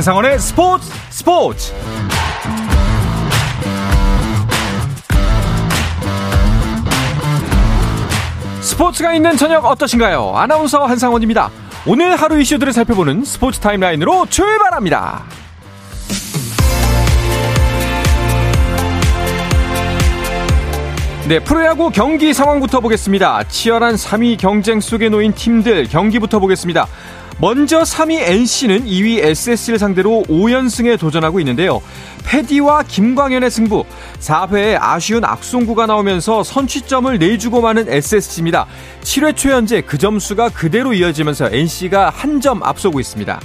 한상원의 스포츠 스포츠 스포츠가 있는 저녁 어떠신가요? 아나운서 한상원입니다. 오늘 하루 이슈들을 살펴보는 스포츠 타임라인으로 출발합니다. 네, 프로야구 경기 상황부터 보겠습니다. 치열한 3위 경쟁 속에 놓인 팀들 경기부터 보겠습니다. 먼저 3위 NC는 2위 SS를 상대로 5연승에 도전하고 있는데요. 패디와 김광현의 승부, 4회에 아쉬운 악송구가 나오면서 선취점을 내주고 마는 SSG입니다. 7회 초 현재 그 점수가 그대로 이어지면서 NC가 한 점 앞서고 있습니다.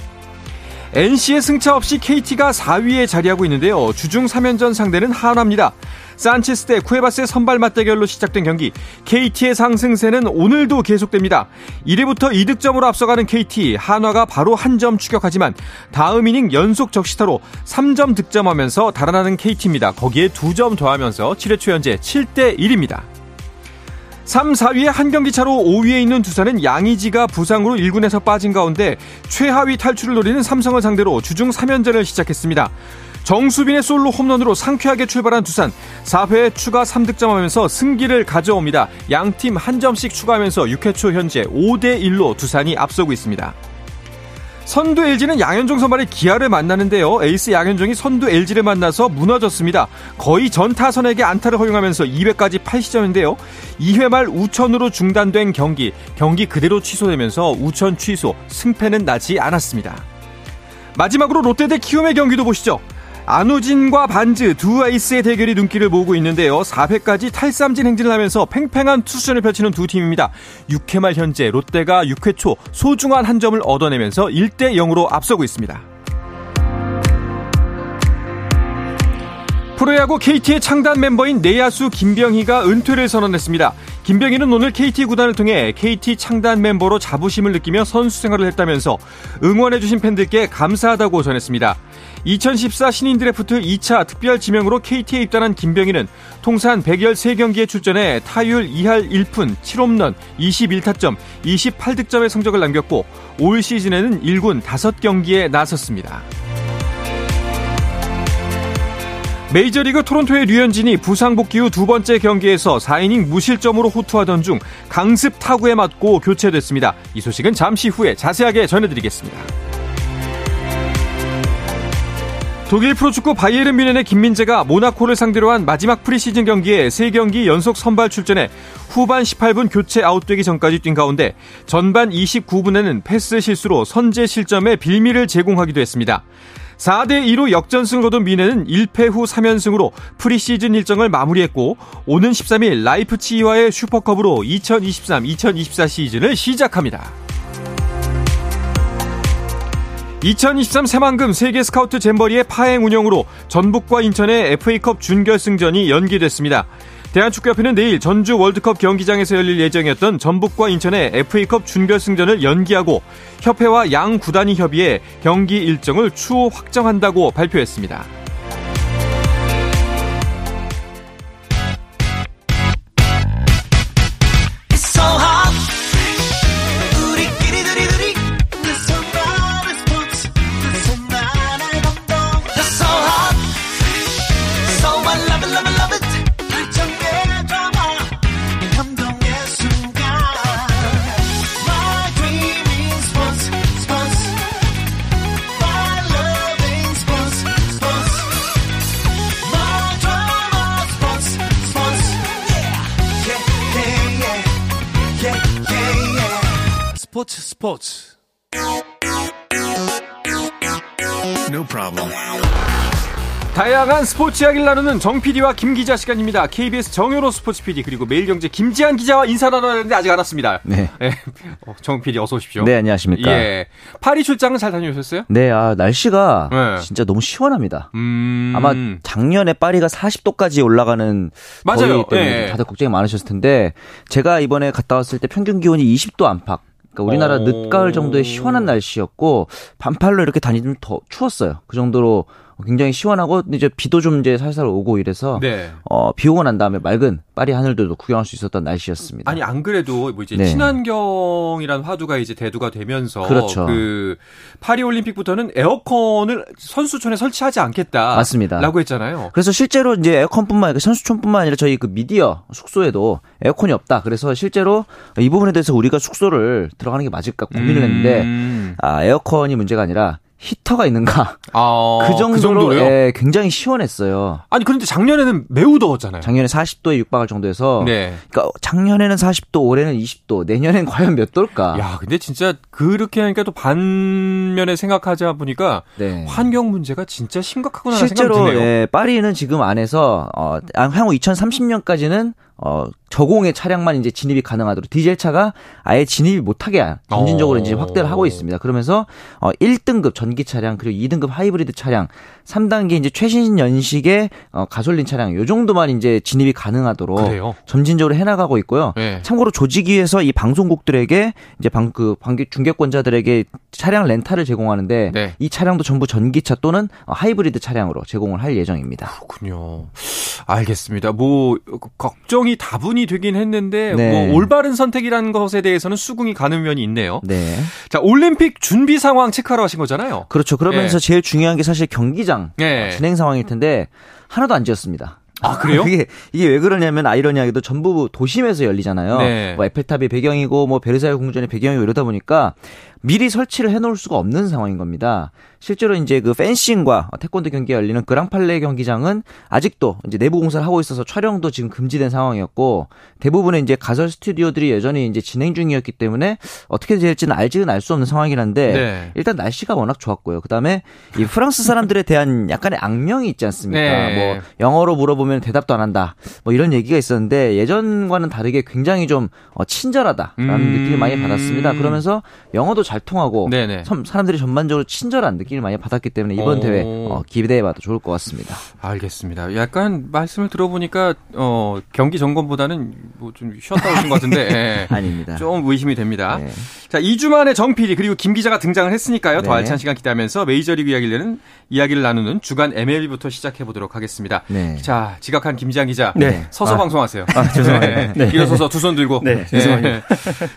NC의 승차 없이 KT가 4위에 자리하고 있는데요. 주중 3연전 상대는 한화입니다. 산체스 대 쿠에바스의 선발 맞대결로 시작된 경기 KT의 상승세는 오늘도 계속됩니다. 1회부터 2득점으로 앞서가는 KT 한화가 바로 한 점 추격하지만 다음 이닝 연속 적시타로 3점 득점하면서 달아나는 KT입니다. 거기에 2점 더하면서 7회 초 현재 7대 1입니다. 3, 4위의 한 경기 차로 5위에 있는 두산은 양의지가 부상으로 1군에서 빠진 가운데 최하위 탈출을 노리는 삼성을 상대로 주중 3연전을 시작했습니다. 정수빈의 솔로 홈런으로 상쾌하게 출발한 두산 4회에 추가 3득점하면서 승기를 가져옵니다. 양 팀 한 점씩 추가하면서 6회 초 현재 5대 1로 두산이 앞서고 있습니다. 선두 LG는 양현종 선발의 기아를 만나는데요. 에이스 양현종이 선두 LG를 만나서 무너졌습니다. 거의 전 타선에게 안타를 허용하면서 2회까지 8실점인데요. 2회 말 우천으로 중단된 경기, 경기 그대로 취소되면서 우천 취소, 승패는 나지 않았습니다. 마지막으로 롯데 대 키움의 경기도 보시죠. 안우진과 반즈 두 에이스의 대결이 눈길을 모으고 있는데요. 4회까지 탈삼진 행진을 하면서 팽팽한 투수전을 펼치는 두 팀입니다. 6회 말 현재 롯데가 6회 초 소중한 한 점을 얻어내면서 1대 0으로 앞서고 있습니다. 프로야구 KT의 창단 멤버인 내야수 김병희가 은퇴를 선언했습니다. 김병희는 오늘 KT 구단을 통해 KT 창단 멤버로 자부심을 느끼며 선수 생활을 했다면서 응원해주신 팬들께 감사하다고 전했습니다. 2014 신인 드래프트 2차 특별 지명으로 KT에 입단한 김병희는 통산 113경기에 출전해 타율 2할 1푼 7홈런 21타점 28득점의 성적을 남겼고 올 시즌에는 1군 5경기에 나섰습니다. 메이저리그 토론토의 류현진이 부상 복귀 후 두 번째 경기에서 4이닝 무실점으로 호투하던 중 강습 타구에 맞고 교체됐습니다. 이 소식은 잠시 후에 자세하게 전해드리겠습니다. 독일 프로축구 바이에른 뮌헨의 김민재가 모나코를 상대로 한 마지막 프리시즌 경기에 3경기 연속 선발 출전해 후반 18분 교체 아웃되기 전까지 뛴 가운데 전반 29분에는 패스 실수로 선제 실점에 빌미를 제공하기도 했습니다. 4대2로 역전승을 거둔 미네는 1패 후 3연승으로 프리시즌 일정을 마무리했고 오는 13일 라이프치히와의 슈퍼컵으로 2023-2024 시즌을 시작합니다. 2023 새만금 세계 스카우트 잼버리의 파행 운영으로 전북과 인천의 FA컵 준결승전이 연기됐습니다. 대한축구협회는 내일 전주 월드컵 경기장에서 열릴 예정이었던 전북과 인천의 FA컵 준결승전을 연기하고 협회와 양 구단이 협의해 경기 일정을 추후 확정한다고 발표했습니다. 스포츠 스포츠 No problem. 다양한 스포츠 이야기를 나누는 정 PD와 김 기자 시간입니다. KBS 정효로 스포츠 PD 그리고 매일경제 김지한 기자와 인사 나눠야 하는데 아직 안 왔습니다. 네. 네. 어, 정 PD 어서 오십시오. 네, 안녕하십니까. 예. 파리 출장은 잘 다녀오셨어요? 네, 아, 날씨가 네. 진짜 너무 시원합니다. 음... 아마 작년에 파리가 40도까지 올라가는 맞아요. 때문에 네. 다들 걱정이 많으셨을 텐데 제가 이번에 갔다 왔을 때 평균 기온이 20도 안팎. 그러니까 우리나라 오. 늦가을 정도의 시원한 날씨였고 반팔로 이렇게 다니면 더 추웠어요. 그 정도로 굉장히 시원하고 이제 비도 좀 이제 살살 오고 이래서 네. 어, 비 오고 난 다음에 맑은 파리 하늘들도 구경할 수 있었던 날씨였습니다. 아니 안 그래도 뭐 이제 네. 친환경이란 화두가 이제 대두가 되면서 그렇죠. 그 파리 올림픽부터는 에어컨을 선수촌에 설치하지 않겠다. 맞습니다. 라고 했잖아요. 그래서 실제로 이제 에어컨뿐만 아니라 선수촌뿐만 아니라 저희 그 미디어 숙소에도 에어컨이 없다. 그래서 실제로 이 부분에 대해서 우리가 숙소를 들어가는 게 맞을까 고민을 했는데 음. 아, 에어컨이 문제가 아니라 히터가 있는가. 아, 그 정도로 그? 예, 굉장히 시원했어요. 아니 그런데 작년에는 매우 더웠잖아요. 작년에 40도에 육박할 정도에서. 네. 그러니까 작년에는 40도, 올해는 20도, 내년엔 과연 몇 도일까? 야, 근데 진짜 그렇게 하니까 또 반면에 생각하자 보니까 네. 환경 문제가 진짜 심각하구나 실제로 생각이 드네요. 예, 파리는 지금 안에서 어 향후 2030년까지는 어, 저공의 차량만 이제 진입이 가능하도록 디젤 차가 아예 진입이 못하게 점진적으로 이제 확대를 하고 있습니다. 그러면서 어, 1등급 전기 차량 그리고 2등급 하이브리드 차량 3단계 이제 최신 연식의 어, 가솔린 차량 요 정도만 이제 진입이 가능하도록 그래요? 점진적으로 해나가고 있고요. 네. 참고로 조직위에서 이 방송국들에게 이제 방 그 방기 중개권자들에게 차량 렌탈을 제공하는데 네. 이 차량도 전부 전기차 또는 어, 하이브리드 차량으로 제공을 할 예정입니다. 그렇군요. 알겠습니다. 뭐 걱정이 다분히 되긴 했는데 네. 뭐 올바른 선택이라는 것에 대해서는 수긍이 가는 면이 있네요. 네. 자 올림픽 준비 상황 체크하러 가신 거잖아요. 그렇죠. 그러면서 네. 제일 중요한 게 사실 경기장 네. 진행 상황일 텐데 하나도 안 지었습니다. 아 그래요? 이게 이게 왜 그러냐면 아이러니하게도 전부 도심에서 열리잖아요. 네. 뭐 에펠탑이 배경이고 뭐 베르사유 궁전이 배경이고 이러다 보니까 미리 설치를 해놓을 수가 없는 상황인 겁니다. 실제로 이제 그 펜싱과 태권도 경기가 열리는 그랑팔레 경기장은 아직도 이제 내부 공사를 하고 있어서 촬영도 지금 금지된 상황이었고 대부분의 이제 가설 스튜디오들이 여전히 이제 진행 중이었기 때문에 어떻게 될지는 알지는 알 수 없는 상황이긴 한데 네. 일단 날씨가 워낙 좋았고요. 그다음에 이 프랑스 사람들에 대한 약간의 악명이 있지 않습니까? 네. 뭐 영어로 물어보면 대답도 안 한다. 뭐 이런 얘기가 있었는데 예전과는 다르게 굉장히 좀 어, 친절하다라는 음... 느낌을 많이 받았습니다. 그러면서 영어도 잘 통하고 네네. 사람들이 전반적으로 친절한 느낌을 많이 받았기 때문에 이번 오. 대회 어, 기대해봐도 좋을 것 같습니다. 알겠습니다. 약간 말씀을 들어보니까 어, 경기 점검보다는 뭐 좀 쉬었다 오신 것 같은데 예. 아닙니다. 좀 의심이 됩니다. 네. 자 2주 만에 정 PD 그리고 김 기자가 등장을 했으니까요. 네. 더 알찬 시간 기대하면서 메이저리그 이야기를 이야기를 나누는 주간 MLB부터 시작해 보도록 하겠습니다. 네. 자 지각한 김지한 기자 네. 서서 아. 방송하세요. 아, 죄송합니다. 네. 일어서서 두 손 들고. 네. 죄송합니다.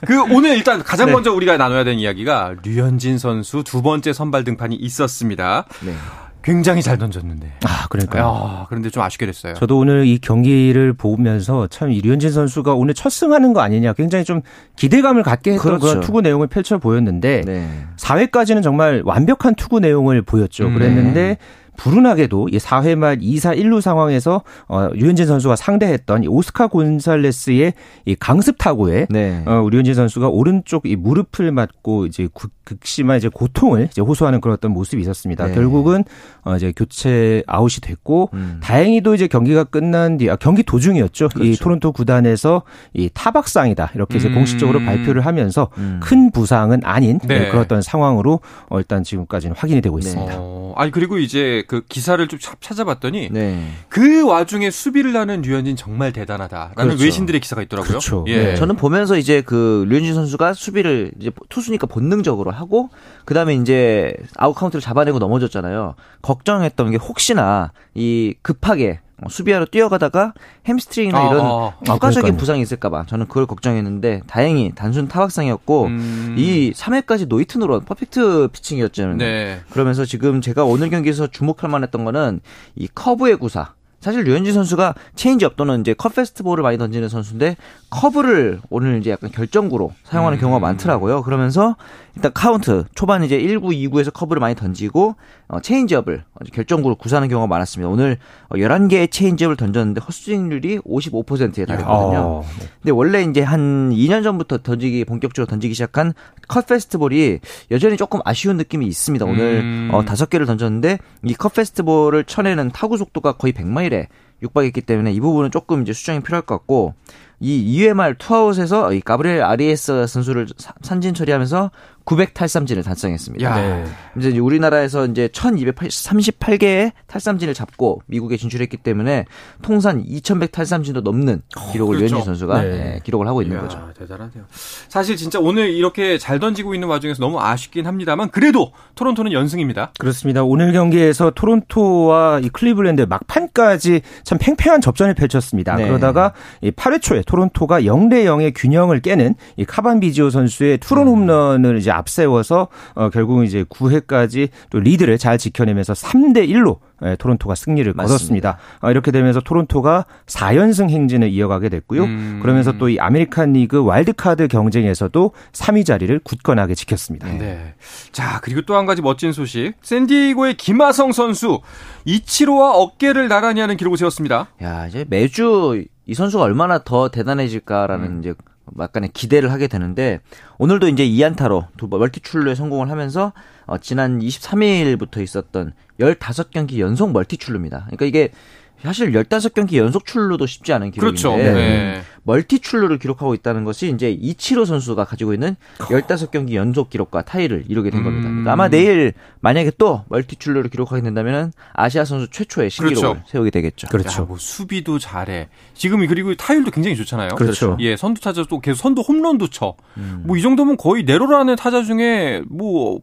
그 오늘 일단 가장 먼저 우리가 나눠야 되는 이야기가 류현진 선수 두 번째 선발 등판이 있었습니다. 네. 굉장히 잘 던졌는데. 아, 그러니까요. 아, 그런데 좀 아쉽게 됐어요. 저도 오늘 이 경기를 보면서 참 이류현진 선수가 오늘 첫 승하는 거 아니냐 굉장히 좀 기대감을 갖게 했던 그렇죠. 그런 투구 내용을 펼쳐 보였는데 네. 4회까지는 정말 완벽한 투구 내용을 보였죠. 음. 그랬는데 불운하게도 이 4회 말 2사 1루 상황에서 어 류현진 선수가 상대했던 이 오스카 곤살레스의 이 강습 타구에 네. 어 류현진 선수가 오른쪽 이 무릎을 맞고 이제 극심한 이제 고통을 이제 호소하는 그런 어떤 모습이 있었습니다. 네. 결국은 어 이제 교체 아웃이 됐고 음. 다행히도 이제 경기가 끝난 뒤 아, 경기 도중이었죠. 그렇죠. 이 토론토 구단에서 이 타박상이다 이렇게 이제 음. 공식적으로 발표를 하면서 음. 큰 부상은 아닌 네. 네. 그런 어떤 상황으로 어 일단 지금까지는 확인이 되고 있습니다. 어, 아니 그리고 이제 그 기사를 좀 찾아봤더니 네. 그 와중에 수비를 하는 류현진 정말 대단하다라는 그렇죠. 외신들의 기사가 있더라고요. 그렇죠. 예. 네. 저는 보면서 이제 그 류현진 선수가 수비를 이제 투수니까 본능적으로 하고 그다음에 이제 아웃 카운트를 잡아내고 넘어졌잖아요. 걱정했던 게 혹시나 이 급하게 어, 수비하러 뛰어가다가 햄스트링이나 이런 아, 아, 추가적인 아, 부상이 있을까봐 저는 그걸 걱정했는데 다행히 단순 타박상이었고 음. 이 3회까지 노히트 노런으로 퍼펙트 피칭이었잖아요. 네. 그러면서 지금 제가 오늘 경기에서 주목할 만했던 거는 이 커브의 구사. 사실 류현진 선수가 체인지업 또는 이제 컷 패스트볼을 많이 던지는 선수인데 커브를 오늘 이제 약간 결정구로 사용하는 음. 경우가 많더라고요. 그러면서 일단 카운트 초반 이제 1구, 2구에서 커브를 많이 던지고 어, 체인지업을 결정구로 구사하는 경우가 많았습니다. 오늘 11개의 어, 체인지업을 던졌는데 헛스윙률이 55%에 달했거든요. 어, 네. 근데 원래 이제 한 2년 전부터 던지기 본격적으로 던지기 시작한 컷 패스트볼이 여전히 조금 아쉬운 느낌이 있습니다. 오늘 음. 어, 5개를 던졌는데 이 컷 패스트볼을 쳐내는 타구 속도가 거의 100마일에 육박했기 때문에 이 부분은 조금 이제 수정이 필요할 것 같고 이 2회 말 투아웃에서 이 가브리엘 아리에스 선수를 산진 처리하면서 900 탈삼진을 달성했습니다. 네. 이제 우리나라에서 이제 1238개의 탈삼진을 잡고 미국에 진출했기 때문에 통산 2100 탈삼진도 넘는 어, 기록을 어, 그렇죠. 유현진 선수가 네. 네, 기록을 하고 있는 이야, 거죠. 대단하네요. 사실 진짜 오늘 이렇게 잘 던지고 있는 와중에서 너무 아쉽긴 합니다만 그래도 토론토는 연승입니다. 그렇습니다. 오늘 경기에서 토론토와 이 클리블랜드 막판까지 참 팽팽한 접전을 펼쳤습니다. 네. 그러다가 이 8회 초에 토론토가 0대 0의 균형을 깨는 이 캐번 비지오 선수의 투런 음. 홈런을 이제 앞세워서 어, 결국은 이제 9회까지 또 리드를 잘 지켜내면서 3대 1로 예, 토론토가 승리를 맞습니다. 거뒀습니다. 어, 이렇게 되면서 토론토가 4연승 행진을 이어가게 됐고요. 음. 그러면서 또 이 아메리칸 리그 와일드카드 경쟁에서도 3위 자리를 굳건하게 지켰습니다. 네. 네. 자, 그리고 또 한 가지 멋진 소식. 샌디에이고의 김하성 선수 이치로와 어깨를 나란히 하는 기록을 세웠습니다. 야, 이제 매주 이 선수가 얼마나 더 대단해질까라는 음. 이제 약간의 기대를 하게 되는데 오늘도 이제 2안타로 또 멀티 출루에 성공을 하면서 어, 지난 23일부터 있었던 15경기 연속 멀티 출루입니다. 그러니까 이게 사실 15경기 연속 출루도 쉽지 않은 기록인데 그렇죠. 네. 멀티 출루를 기록하고 있다는 것이 이제 이치로 선수가 가지고 있는 15경기 연속 기록과 타이를 이루게 된 겁니다. 그러니까 아마 내일 만약에 또 멀티 출루를 기록하게 된다면 아시아 선수 최초의 신기록을 그렇죠. 세우게 되겠죠. 그렇죠. 야, 뭐 수비도 잘해. 지금 그리고 타율도 굉장히 좋잖아요. 그렇죠. 예, 선두 타자 또 계속 선두 홈런도 쳐. 음. 뭐이 정도면 거의 내로라는 타자 중에 뭐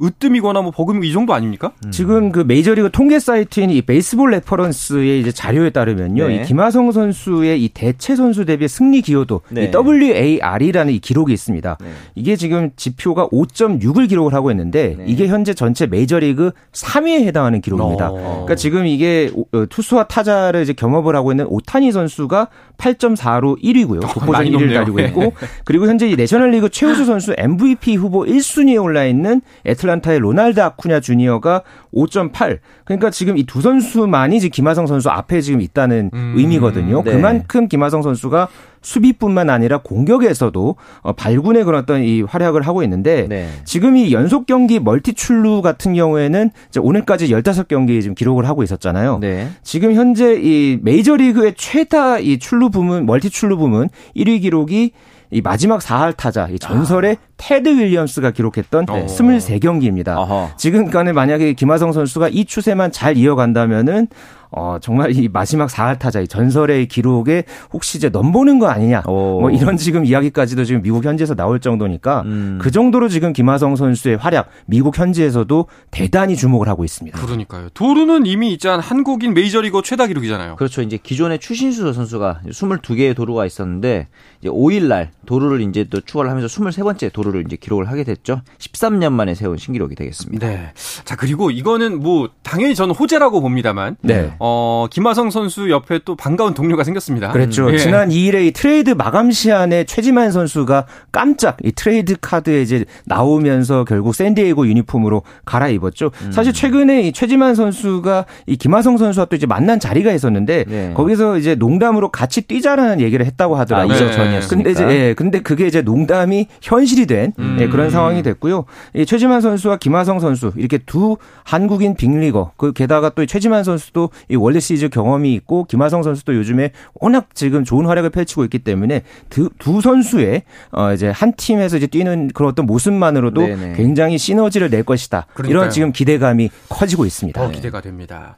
으뜸이거나 뭐 버금이 이 정도 아닙니까? 음. 지금 그 메이저리그 통계 사이트인 이 베이스볼 레퍼런스의 이제 자료에 따르면요. 네. 이 김하성 선수의 이 대체 선수 대비 승리 기여도 네. 이 WAR이라는 이 기록이 있습니다. 네. 이게 지금 지표가 5.6을 기록을 하고 있는데 네. 이게 현재 전체 메이저리그 3위에 해당하는 기록입니다. 어. 그러니까 지금 이게 어, 투수와 타자를 이제 겸업을 하고 있는 오타니 선수가 8.4로 1위고요. 독보적 1위를 가지고 있고 그리고 현재 이 내셔널리그 최우수 선수 MVP 후보 1순위에 올라 있는 애틀 애틀란타의 로날드 아쿠냐 주니어가 5.8. 그러니까 지금 이 두 선수만이 지금 김하성 선수 앞에 지금 있다는 음, 의미거든요. 네. 그만큼 김하성 선수가 수비뿐만 아니라 공격에서도 어, 발군의 그런 어떤 이 활약을 하고 있는데 네. 지금 이 연속 경기 멀티 출루 같은 경우에는 오늘까지 15경기 지금 기록을 하고 있었잖아요. 네. 지금 현재 이 메이저리그의 최다 이 출루 부문 멀티 출루 부문 1위 기록이 이 마지막 4할 타자 이 전설의 아. 테드 윌리엄스가 기록했던 네. 23경기입니다. 어허. 지금까지 만약에 김하성 선수가 이 추세만 잘 이어간다면은 어, 정말 이 마지막 4할 타자, 이 전설의 기록에 혹시 이제 넘보는 거 아니냐. 오. 뭐 이런 지금 이야기까지도 지금 미국 현지에서 나올 정도니까 음. 그 정도로 지금 김하성 선수의 활약, 미국 현지에서도 대단히 주목을 하고 있습니다. 그러니까요. 도루는 이미 있잖아. 한국인 메이저리거 최다 기록이잖아요. 그렇죠. 이제 기존에 추신수 선수가 22개의 도루가 있었는데 이제 5일 날 도루를 이제 또 추가를 하면서 23번째 도루 를 이제 기록을 하게 됐죠. 13년 만에 세운 신기록이 되겠습니다. 네. 자, 그리고 이거는 뭐 당연히 저는 호재라고 봅니다만 네. 어, 김하성 선수 옆에 또 반가운 동료가 생겼습니다. 그렇죠. 예. 지난 2일에 이 트레이드 마감 시한에 최지만 선수가 깜짝 이 트레이드 카드에 이제 나오면서 결국 샌디에이고 유니폼으로 갈아입었죠. 음. 사실 최근에 이 최지만 선수가 이 김하성 선수와 또 이제 만난 자리가 있었는데 네. 거기서 이제 농담으로 같이 뛰자라는 얘기를 했다고 하더라고요. 아, 네. 전이었으니까. 근데 이제 예, 근데 그게 이제 농담이 현실이 된 음. 예, 그런 상황이 됐고요. 이 최지만 선수와 김하성 선수 이렇게 두 한국인 빅리거 그 게다가 또 최지만 선수도 이 월드 시리즈 경험이 있고 김하성 선수도 요즘에 워낙 지금 좋은 활약을 펼치고 있기 때문에 두, 두 선수의 어 이제 한 팀에서 이제 뛰는 그런 어떤 모습만으로도 네네. 굉장히 시너지를 낼 것이다. 그러니까요. 이런 지금 기대감이 커지고 있습니다. 더 기대가 됩니다.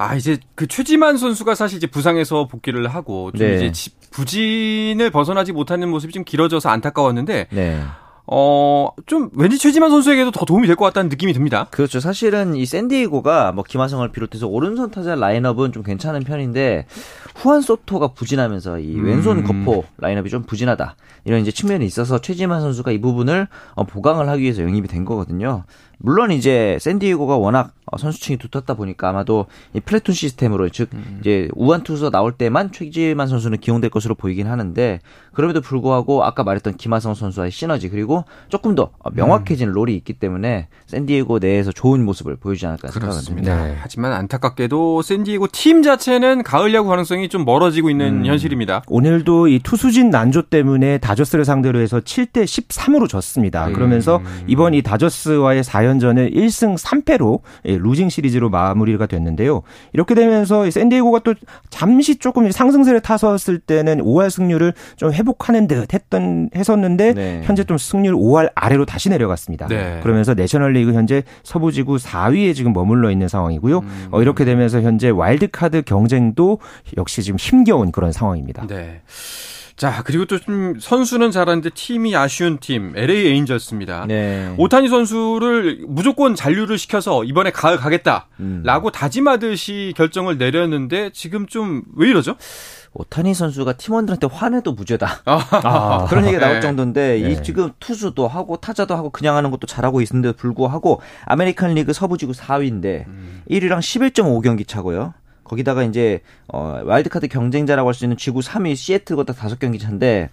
아 이제 그 최지만 선수가 사실 이제 부상에서 복귀를 하고 좀 네. 이제 부진을 벗어나지 못하는 모습이 좀 길어져서 안타까웠는데. 네. 어, 좀 왠지 최지만 선수에게도 더 도움이 될 것 같다는 느낌이 듭니다. 그렇죠. 사실은 이 샌디에고가 뭐 김하성을 비롯해서 오른손 타자 라인업은 좀 괜찮은 편인데 후안 소토가 부진하면서 이 왼손 음. 거포 라인업이 좀 부진하다. 이런 이제 측면이 있어서 최지만 선수가 이 부분을 어, 보강을 하기 위해서 영입이 된 거거든요. 물론 이제 샌디에고가 워낙 어, 선수층이 두텁다 보니까 아마도 이 플래툰 시스템으로 즉 음. 이제 우한 투수 나올 때만 최지만 선수는 기용될 것으로 보이긴 하는데 그럼에도 불구하고 아까 말했던 김하성 선수와의 시너지 그리고 조금 더 명확해진 음. 롤이 있기 때문에 샌디에고 내에서 좋은 모습을 보여주지 않을까 생각합니다. 네. 하지만 안타깝게도 샌디에고 팀 자체는 가을 야구 가능성이 좀 멀어지고 있는 음. 현실입니다. 오늘도 이 투수진 난조 때문에 다저스를 상대로 해서 7대 13으로 졌습니다. 음. 그러면서 이번 이 다저스와의 4연 전을 1승 3패로 예, 루징 시리즈로 마무리가 됐는데요. 이렇게 되면서 샌디에고가 또 잠시 조금 상승세를 타섰을 때는 5할 승률을 좀 회복하는 듯 했던 했었는데 네. 현재 좀 승률 5할 아래로 다시 내려갔습니다. 네. 그러면서 내셔널리그 현재 서부지구 4위에 지금 머물러 있는 상황이고요. 음. 어, 이렇게 되면서 현재 와일드카드 경쟁도 역시 지금 힘겨운 그런 상황입니다. 네. 자, 그리고 또 좀 선수는 잘하는데 팀이 아쉬운 팀 LA 에인저스입니다. 네. 오타니 선수를 무조건 잔류를 시켜서 이번에 가을 가겠다라고 음. 다짐하듯이 결정을 내렸는데 지금 좀 왜 이러죠? 오타니 선수가 팀원들한테 화내도 무죄다. 아, 그런 얘기가 나올 네. 정도인데 네. 이 지금 투수도 하고 타자도 하고 그냥 하는 것도 잘하고 있는데도 불구하고 아메리칸 리그 서부 지구 4위인데 음. 1위랑 11.5경기 차고요. 거기다가 이제 어 와일드카드 경쟁자라고 할 수 있는 지구 3위 시애틀보다 5경기 차인데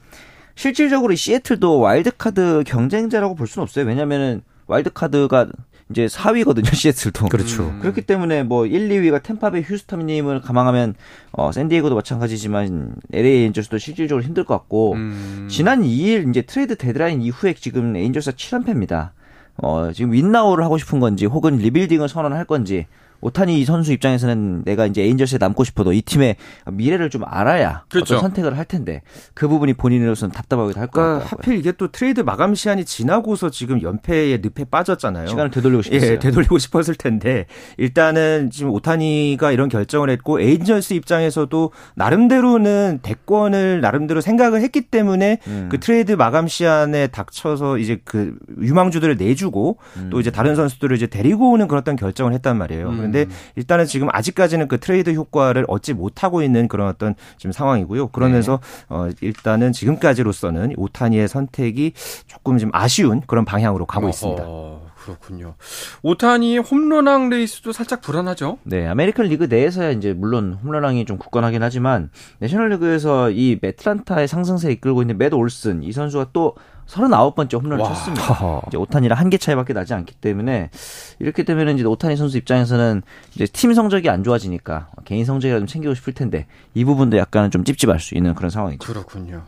실질적으로 시애틀도 와일드카드 경쟁자라고 볼 수는 없어요. 왜냐면은 와일드카드가 이제 4위거든요, 시애틀도. 그렇죠. 음. 그렇기 때문에 뭐 1, 2위가 탬파베이 휴스턴임을 감안하면 어 샌디에고도 마찬가지지만 LA 에인절스도 실질적으로 힘들 것 같고 음. 지난 2일 이제 트레이드 데드라인 이후에 지금 에인절스가 7연패입니다. 어 지금 win now를 하고 싶은 건지 혹은 rebuilding을 선언할 건지 오타니 선수 입장에서는 내가 이제 에인절스에 남고 싶어도 이 팀의 미래를 좀 알아야 그렇죠. 어떤 선택을 할 텐데 그 부분이 본인으로서는 답답하기도 할것 그러니까 같아요. 하필 이게 또 트레이드 마감 시한이 지나고서 지금 연패의 늪에 빠졌잖아요. 시간을 되돌리고 싶었어요. 예, 되돌리고 싶었을 텐데 일단은 지금 오타니가 이런 결정을 했고 에인절스 입장에서도 나름대로는 대권을 나름대로 생각을 했기 때문에 음. 그 트레이드 마감 시한에 닥쳐서 이제 그 유망주들을 내주고 음. 또 이제 다른 선수들을 이제 데리고 오는 그런 결정을 했단 말이에요. 음. 그런데 일단은 지금 아직까지는 그 트레이드 효과를 얻지 못하고 있는 그런 어떤 지금 상황이고요. 그러면서 네. 어 일단은 지금까지로서는 오타니의 선택이 조금 좀 아쉬운 그런 방향으로 가고 어허. 있습니다. 그렇군요. 오타니의 홈런왕 레이스도 살짝 불안하죠? 네, 아메리칸 리그 내에서야 이제 물론 홈런왕이 좀 굳건하긴 하지만 내셔널리그에서 이 애틀란타의 상승세 이끌고 있는 맷 올슨 이 선수가 또 39번째 홈런을 와. 쳤습니다. 이제 오타니랑 한 개 차이밖에 나지 않기 때문에 이렇게 되면 이제 오타니 선수 입장에서는 이제 팀 성적이 안 좋아지니까 개인 성적이라도 좀 챙기고 싶을 텐데 이 부분도 약간은 좀 찝찝할 수 있는 그런 상황이죠. 그렇군요.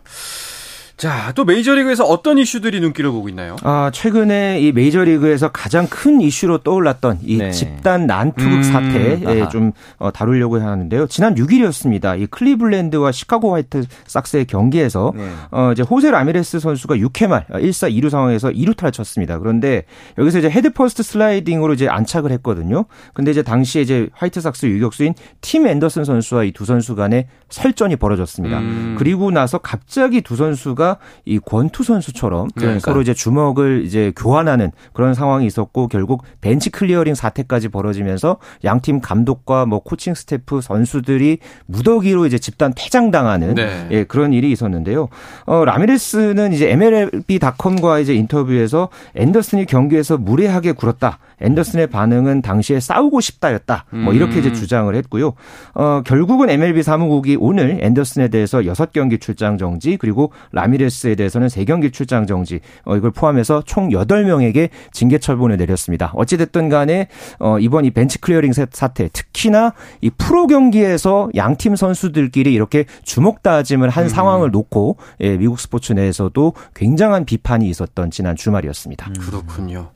자, 또 메이저리그에서 어떤 이슈들이 눈길을 보고 있나요? 아, 최근에 이 메이저리그에서 가장 큰 이슈로 떠올랐던 이 네. 집단 난투극 음, 사태 좀 어, 다루려고 하는데요. 지난 6일이었습니다. 이 클리블랜드와 시카고 화이트 삭스의 경기에서 네. 어, 이제 호세 라미레스 선수가 6회 말 1사 2루 상황에서 2루타를 쳤습니다. 그런데 여기서 이제 head first 슬라이딩으로 이제 안착을 했거든요. 근데 이제 당시에 이제 화이트 삭스 유격수인 팀 앤더슨 선수와 이 두 선수 간에 설전이 벌어졌습니다. 음. 그리고 나서 갑자기 두 선수가 이 권투 선수처럼 그러니까. 서로 이제 주먹을 이제 교환하는 그런 상황이 있었고 결국 벤치 클리어링 사태까지 벌어지면서 양팀 감독과 뭐 코칭 스태프 선수들이 무더기로 이제 집단 퇴장당하는 네. 예, 그런 일이 있었는데요. 어, 라미레스는 이제 MLB.com과 이제 인터뷰에서 앤더슨이 경기에서 무례하게 굴었다. 앤더슨의 반응은 당시에 싸우고 싶다였다. 뭐 이렇게 이제 음. 주장을 했고요. 어, 결국은 MLB 사무국이 오늘 앤더슨에 대해서 6경기 출장 정지 그리고 라미레스에 대해서는 3경기 출장 정지 어, 이걸 포함해서 총 8명에게 징계 처분을 내렸습니다. 어찌 됐든 간에 어, 이번 이 벤치 클리어링 사태 특히나 이 프로 경기에서 양팀 선수들끼리 이렇게 주먹 다짐을 한 음. 상황을 놓고 예, 미국 스포츠 내에서도 굉장한 비판이 있었던 지난 주말이었습니다. 음. 그렇군요.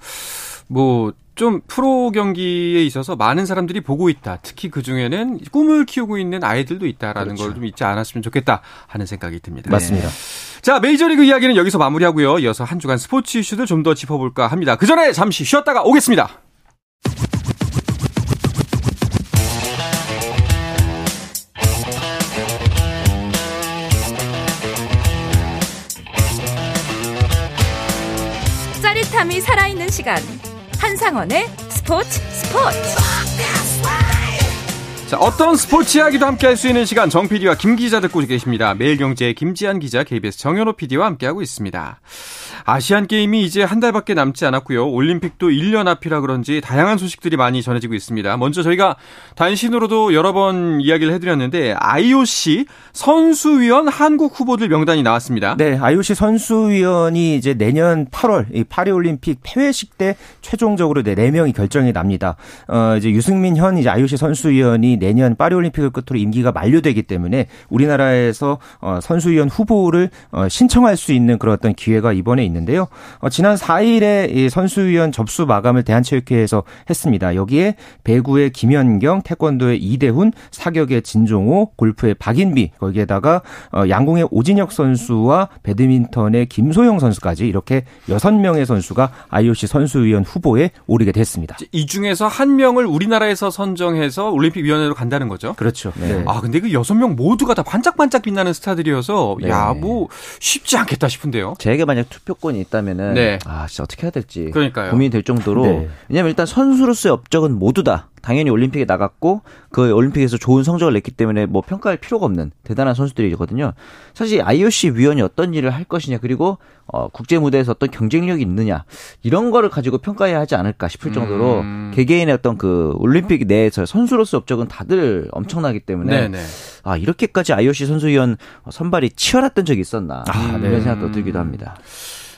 뭐 좀 프로 경기에 있어서 많은 사람들이 보고 있다. 특히 그 중에는 꿈을 키우고 있는 아이들도 있다라는 그렇죠. 걸좀 잊지 않았으면 좋겠다 하는 생각이 듭니다. 맞습니다. 네. 자, 메이저리그 이야기는 여기서 마무리하고요. 이어서 한 주간 스포츠 이슈들 좀더 짚어볼까 합니다. 그 전에 잠시 쉬었다가 오겠습니다. 짜릿함이 살아있는 시간. 한상원의 스포츠 스포츠. 자, 어떤 스포츠 이야기도 함께 할 수 있는 시간 정 PD와 김 기자 듣고 계십니다. 매일경제 김지한 기자, KBS 정현호 PD와 함께하고 있습니다. 아시안 게임이 이제 한 달밖에 남지 않았고요. 올림픽도 1년 앞이라 그런지 다양한 소식들이 많이 전해지고 있습니다. 먼저 저희가 단신으로도 여러 번 이야기를 해드렸는데 IOC 선수위원 한국 후보들 명단이 나왔습니다. 네, IOC 선수위원이 이제 내년 8월 이 파리 올림픽 폐회식 때 최종적으로 네, 4명이 결정이 납니다. 어, 이제 유승민 현 이제 IOC 선수위원이 내년 파리 올림픽을 끝으로 임기가 만료되기 때문에 우리나라에서 어, 선수위원 후보를 어, 신청할 수 있는 그런 어떤 기회가 이번에 있는데요. 어, 지난 4일에 이 선수위원 접수 마감을 대한체육회에서 했습니다. 여기에 배구의 김연경, 태권도의 이대훈, 사격의 진종호, 골프의 박인비, 거기에다가 어, 양궁의 오진혁 선수와 배드민턴의 김소영 선수까지 이렇게 6명의 선수가 IOC 선수위원 후보에 오르게 됐습니다. 이 중에서 한 명을 우리나라에서 선정해서 올림픽 위원 회로 간다는 거죠? 그렇죠. 네. 아, 근데 그 6명 모두가 다 반짝반짝 빛나는 스타들이어서 네. 야, 뭐 쉽지 않겠다 싶은데요. 제게 만약 투표권이 있다면은 네. 아, 진짜 어떻게 해야 될지 그러니까요. 고민이 될 정도로 네. 왜냐면 일단 선수로서의 업적은 모두 다 당연히 올림픽에 나갔고 그 올림픽에서 좋은 성적을 냈기 때문에 뭐 평가할 필요가 없는 대단한 선수들이거든요. 사실 IOC 위원이 어떤 일을 할 것이냐 그리고 어 국제 무대에서 어떤 경쟁력이 있느냐 이런 거를 가지고 평가해야 하지 않을까 싶을 정도로 음. 개개인의 어떤 그 올림픽 내에서 선수로서 업적은 다들 엄청나기 때문에 네네. 아 이렇게까지 IOC 선수위원 선발이 치열했던 적이 있었나 아, 이런 네. 생각도 들기도 합니다.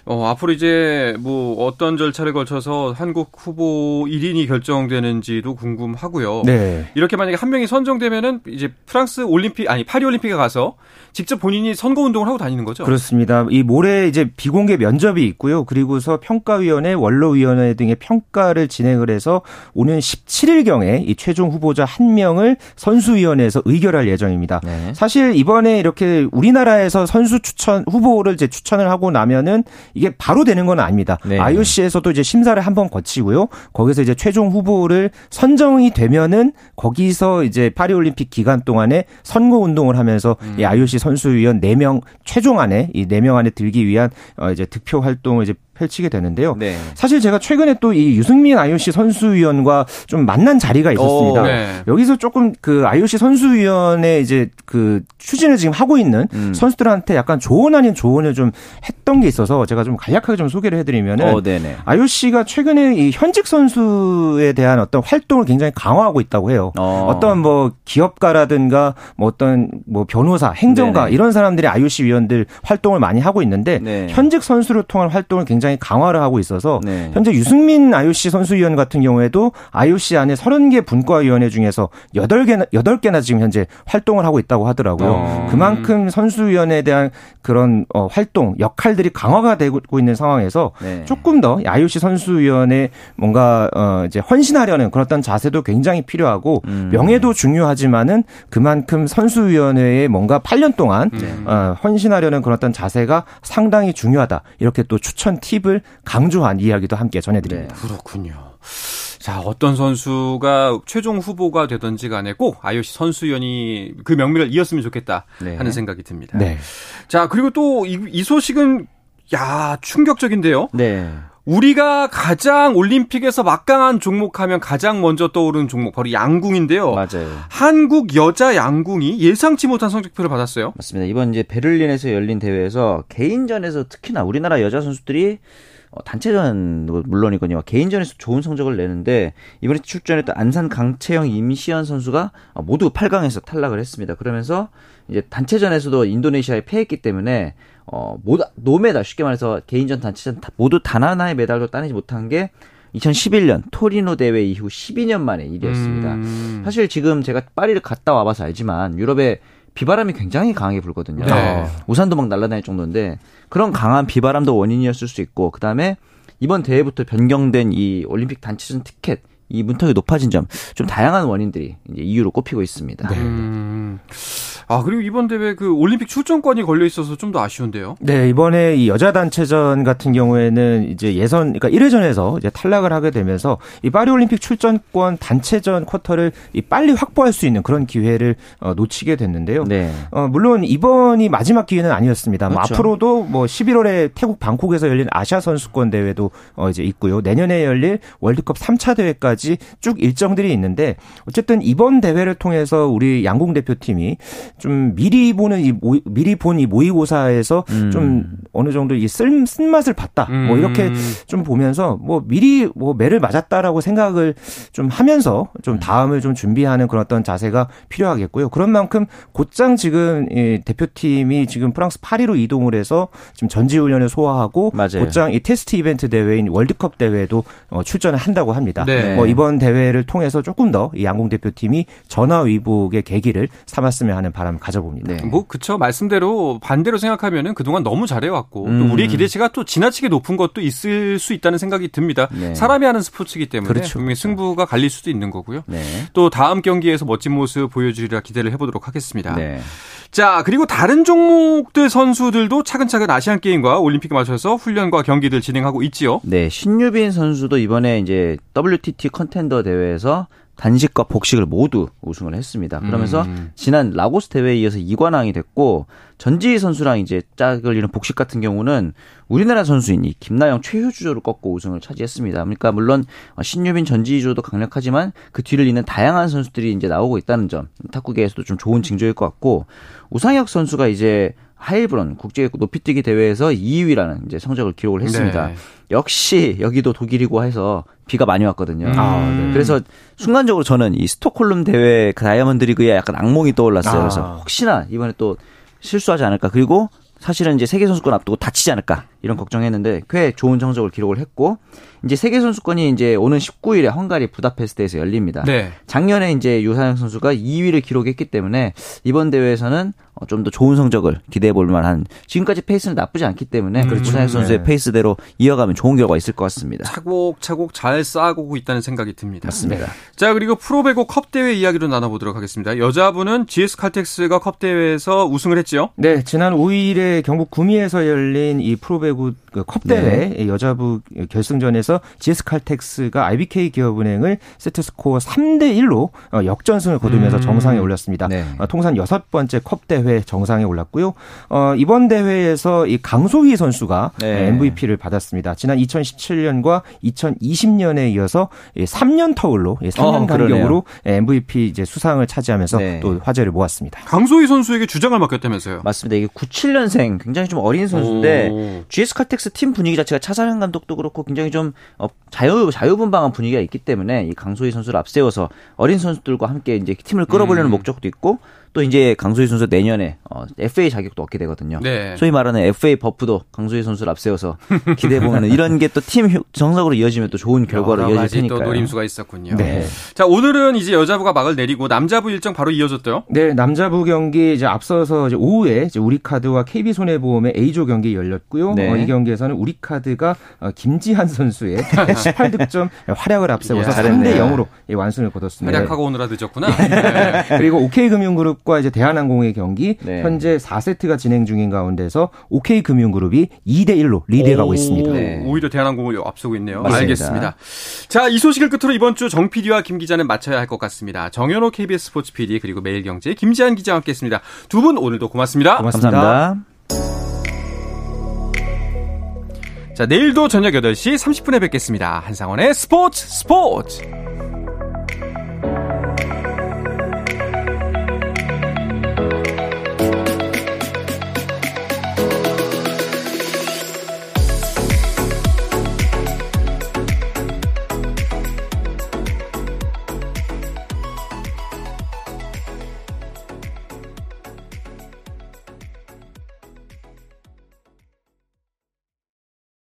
어, 앞으로 이제 뭐 어떤 절차를 거쳐서 한국 후보 1인이 결정되는지도 궁금하고요. 네. 이렇게 만약에 한 명이 선정되면은 이제 프랑스 올림픽 아니 파리 올림픽에 가서 직접 본인이 선거 운동을 하고 다니는 거죠. 그렇습니다. 이 모레 이제 비공개 면접이 있고요. 그리고서 평가위원회, 원로위원회 등의 평가를 진행을 해서 오는 17일 경에 이 최종 후보자 한 명을 선수위원회에서 의결할 예정입니다. 네. 사실 이번에 이렇게 우리나라에서 선수 추천 후보를 이제 추천을 하고 나면은 이게 바로 되는 건 아닙니다. 네. IOC에서도 이제 심사를 한번 거치고요. 거기서 이제 최종 후보를 선정이 되면은 거기서 이제 파리 올림픽 기간 동안에 선거 운동을 하면서 음. 이 IOC 선수위원 4명 최종 안에 이 4명 안에 들기 위한 어 이제 득표 활동을 이제 펼치게 되는데요. 네. 사실 제가 최근에 또 이 유승민 IOC 선수위원과 좀 만난 자리가 있었습니다. 오, 네. 여기서 조금 그 IOC 선수위원회 이제 그 추진을 지금 하고 있는 음. 선수들한테 약간 조언 아닌 조언을 좀 했던 게 있어서 제가 좀 간략하게 좀 소개를 해드리면은 어, IOC가 최근에 이 현직 선수에 대한 어떤 활동을 굉장히 강화하고 있다고 해요. 어. 떤뭐 기업가라든가 뭐 어떤 뭐 변호사, 행정가 네네. 이런 사람들이 IOC 위원들 활동을 많이 하고 있는데 네. 현직 선수를 통한 활동을 굉장히 굉장히 강화를 하고 있어서 네. 현재 유승민 IOC 선수위원 같은 경우에도 IOC 안에 30개 분과위원회 중에서 8개나 8개나 지금 현재 활동을 하고 있다고 하더라고요. 어. 그만큼 선수위원회에 대한 그런 어, 활동 역할들이 강화가 되고 있는 상황에서 네. 조금 더 IOC 선수위원회 뭔가 어 이제 헌신하려는 그런 어떤 자세도 굉장히 필요하고 음. 명예도 중요하지만은 그만큼 선수위원회에 뭔가 8년 동안 음. 어, 헌신하려는 그런 어떤 자세가 상당히 중요하다. 이렇게 또 추천 팁 팁을 강조한 이야기도 함께 전해드립니다. 네, 그렇군요. 자, 어떤 선수가 최종 후보가 되든지 간에 꼭 IOC 선수위원이 그 명맥을 이었으면 좋겠다 네. 하는 생각이 듭니다. 네. 자, 그리고 또 이 소식은 야, 충격적인데요. 네. 우리가 가장 올림픽에서 막강한 종목하면 가장 먼저 떠오르는 종목 바로 양궁인데요. 맞아요. 한국 여자 양궁이 예상치 못한 성적표를 받았어요. 맞습니다. 이번 이제 베를린에서 열린 대회에서 개인전에서 특히나 우리나라 여자 선수들이 어, 단체전 물론이거든요. 개인전에서 좋은 성적을 내는데 이번에 출전했던 안산 강채영 임시연 선수가 모두 8강에서 탈락을 했습니다. 그러면서 이제 단체전에서도 인도네시아에 패했기 때문에 어, 모두 노메달 쉽게 말해서 개인전 단체전 모두 단 하나의 메달도 따내지 못한 게 2011년 토리노 대회 이후 12년 만의 일이었습니다. 음. 사실 지금 제가 파리를 갔다 와봐서 알지만 유럽에 비바람이 굉장히 강하게 불거든요. 네. 우산도 막 날아다닐 정도인데 그런 강한 비바람도 원인이었을 수 있고 그다음에 이번 대회부터 변경된 이 올림픽 단체전 티켓 이 문턱이 높아진 점 좀 다양한 원인들이 이제 이유로 꼽히고 있습니다. 네. 음. 아 그리고 이번 대회 그 올림픽 출전권이 걸려 있어서 좀 더 아쉬운데요. 네 이번에 이 여자 단체전 같은 경우에는 이제 예선 그러니까 1회전에서 이제 탈락을 하게 되면서 이 파리 올림픽 출전권 단체전 쿼터를 이 빨리 확보할 수 있는 그런 기회를 어, 놓치게 됐는데요. 네. 어, 물론 이번이 마지막 기회는 아니었습니다. 뭐 그렇죠. 뭐 앞으로도 뭐 11월에 태국 방콕에서 열린 아시아 선수권 대회도 어, 이제 있고요. 내년에 열릴 월드컵 3차 대회까지 쭉 일정들이 있는데 어쨌든 이번 대회를 통해서 우리 양궁 대표팀이 좀 미리 보는 이 모, 미리 본 이 모의고사에서 음. 좀 어느 정도 이 쓴, 쓴맛을 봤다. 음. 뭐 이렇게 좀 보면서 뭐 미리 뭐 매를 맞았다라고 생각을 좀 하면서 좀 다음을 좀 준비하는 그런 어떤 자세가 필요하겠고요. 그런 만큼 곧장 지금 이 대표팀이 지금 프랑스 파리로 이동을 해서 지금 전지 훈련을 소화하고 맞아요. 곧장 이 테스트 이벤트 대회인 월드컵 대회도 어, 출전을 한다고 합니다. 네. 뭐 이번 대회를 통해서 조금 더 이 양궁 대표팀이 전화 위복의 계기를 삼았으면 하는 바람을 가져봅니다. 네. 뭐 그쵸 말씀대로 반대로 생각하면은 그동안 너무 잘해왔고 음. 또 우리의 기대치가 또 지나치게 높은 것도 있을 수 있다는 생각이 듭니다. 네. 사람이 하는 스포츠이기 때문에 그렇죠. 분명히 승부가 갈릴 수도 있는 거고요. 네. 또 다음 경기에서 멋진 모습 보여주리라 기대를 해보도록 하겠습니다. 네. 자, 그리고 다른 종목들 선수들도 차근차근 아시안 게임과 올림픽에 맞춰서 훈련과 경기들 진행하고 있지요. 네, 신유빈 선수도 이번에 이제 WTT 컨텐더 대회에서 단식과 복식을 모두 우승을 했습니다. 그러면서 음. 지난 라고스 대회에 이어서 2관왕이 됐고 전지희 선수랑 이제 짝을 이룬 복식 같은 경우는 우리나라 선수인 이 김나영 최효주조를 꺾고 우승을 차지했습니다. 그러니까 물론 신유빈 전지희조도 강력하지만 그 뒤를 잇는 다양한 선수들이 이제 나오고 있다는 점 탁구계에서도 좀 좋은 징조일 것 같고 우상혁 선수가 이제 하일브론 국제 높이뛰기 대회에서 2위라는 이제 성적을 기록을 했습니다. 네. 역시 여기도 독일이고 해서 비가 많이 왔거든요. 아, 네. 그래서 순간적으로 저는 이 스톡홀름 대회 그 다이아몬드 리그에 약간 악몽이 떠올랐어요. 아. 그래서 혹시나 이번에 또 실수하지 않을까. 그리고 사실은 이제 세계 선수권 앞두고 다치지 않을까 이런 걱정했는데 꽤 좋은 성적을 기록을 했고 이제 세계 선수권이 이제 오는 19일에 헝가리 부다페스트에서 열립니다. 네. 작년에 이제 유사영 선수가 2위를 기록했기 때문에 이번 대회에서는 어, 좀더 좋은 성적을 기대해 볼 만한 지금까지 페이스는 나쁘지 않기 때문에 음, 그렇죠. 유사영 선수의 네. 페이스대로 이어가면 좋은 결과 있을 것 같습니다. 차곡차곡 잘 쌓아오고 있다는 생각이 듭니다. 맞습니다. 자 그리고 프로배구 컵 대회 이야기로 나눠보도록 하겠습니다. 여자분은 GS 칼텍스가 컵 대회에서 우승을 했지요? 네, 지난 5일에 경북 구미에서 열린 이 프로배구 그컵 대회 네. 여자부 결승전에서 GS 칼텍스가 IBK 기업은행을 세트 스코어 3대 1로 어, 역전승을 거두면서 음. 정상에 올랐습니다. 네. 어, 통산 여섯 번째 컵 대회 정상에 올랐고요. 어, 이번 대회에서 이 강소희 선수가 네. MVP를 받았습니다. 지난 2017년과 2020년에 이어서 3년 터울로 3년 어, 간격으로 MVP 이제 수상을 차지하면서 네. 또 화제를 모았습니다. 강소휘 선수에게 주장을 맡겼다면서요? 맞습니다. 이게 97년생 굉장히 좀 어린 선수인데 오. GS 칼텍스 팀 분위기 자체가 차상현 감독도 그렇고 굉장히 좀 어, 자유 자유분방한 분위기가 있기 때문에 이 강소휘 선수를 앞세워서 어린 선수들과 함께 이제 팀을 끌어보려는 음. 목적도 있고 또 이제 강소휘 선수 내년에 어, FA 자격도 얻게 되거든요. 네. 소위 말하는 FA buff도 강소휘 선수를 앞세워서 기대해 보면 이런 게 또 팀 정석으로 이어지면 또 좋은 결과로 이어질 테니까요. 또 노림수가 있었군요. 네. 자 오늘은 이제 여자부가 막을 내리고 남자부 일정 바로 이어졌대요. 네, 남자부 경기 이제 앞서서 이제 오후에 이제 우리카드와 KB 손해보험의 A조 경기 열렸고요. 네. 어, 이 경기에서는 우리카드가 어, 김지한 선수의 18득점 활약을 앞세워서 3대 0으로 완승을 거뒀습니다. 활약하고 오느라 늦었구나. 네. 그리고 OK금융그룹 그룹과 이제 대한항공의 경기 네. 현재 4세트가 진행 중인 가운데서 OK금융그룹이 2대 1로 리드해가고 있습니다. 네. 오히려 대한항공을 앞서고 있네요. 맞습니다. 알겠습니다. 자, 이 소식을 끝으로 이번 주 정 PD와 김 기자는 마쳐야 할 것 같습니다. 정현호 KBS 스포츠 PD 그리고 매일경제 김지한 기자와 함께했습니다. 두 분 오늘도 고맙습니다. 고맙습니다. 감사합니다. 자, 내일도 저녁 8시 30분에 뵙겠습니다. 한상원의 스포츠 스포츠!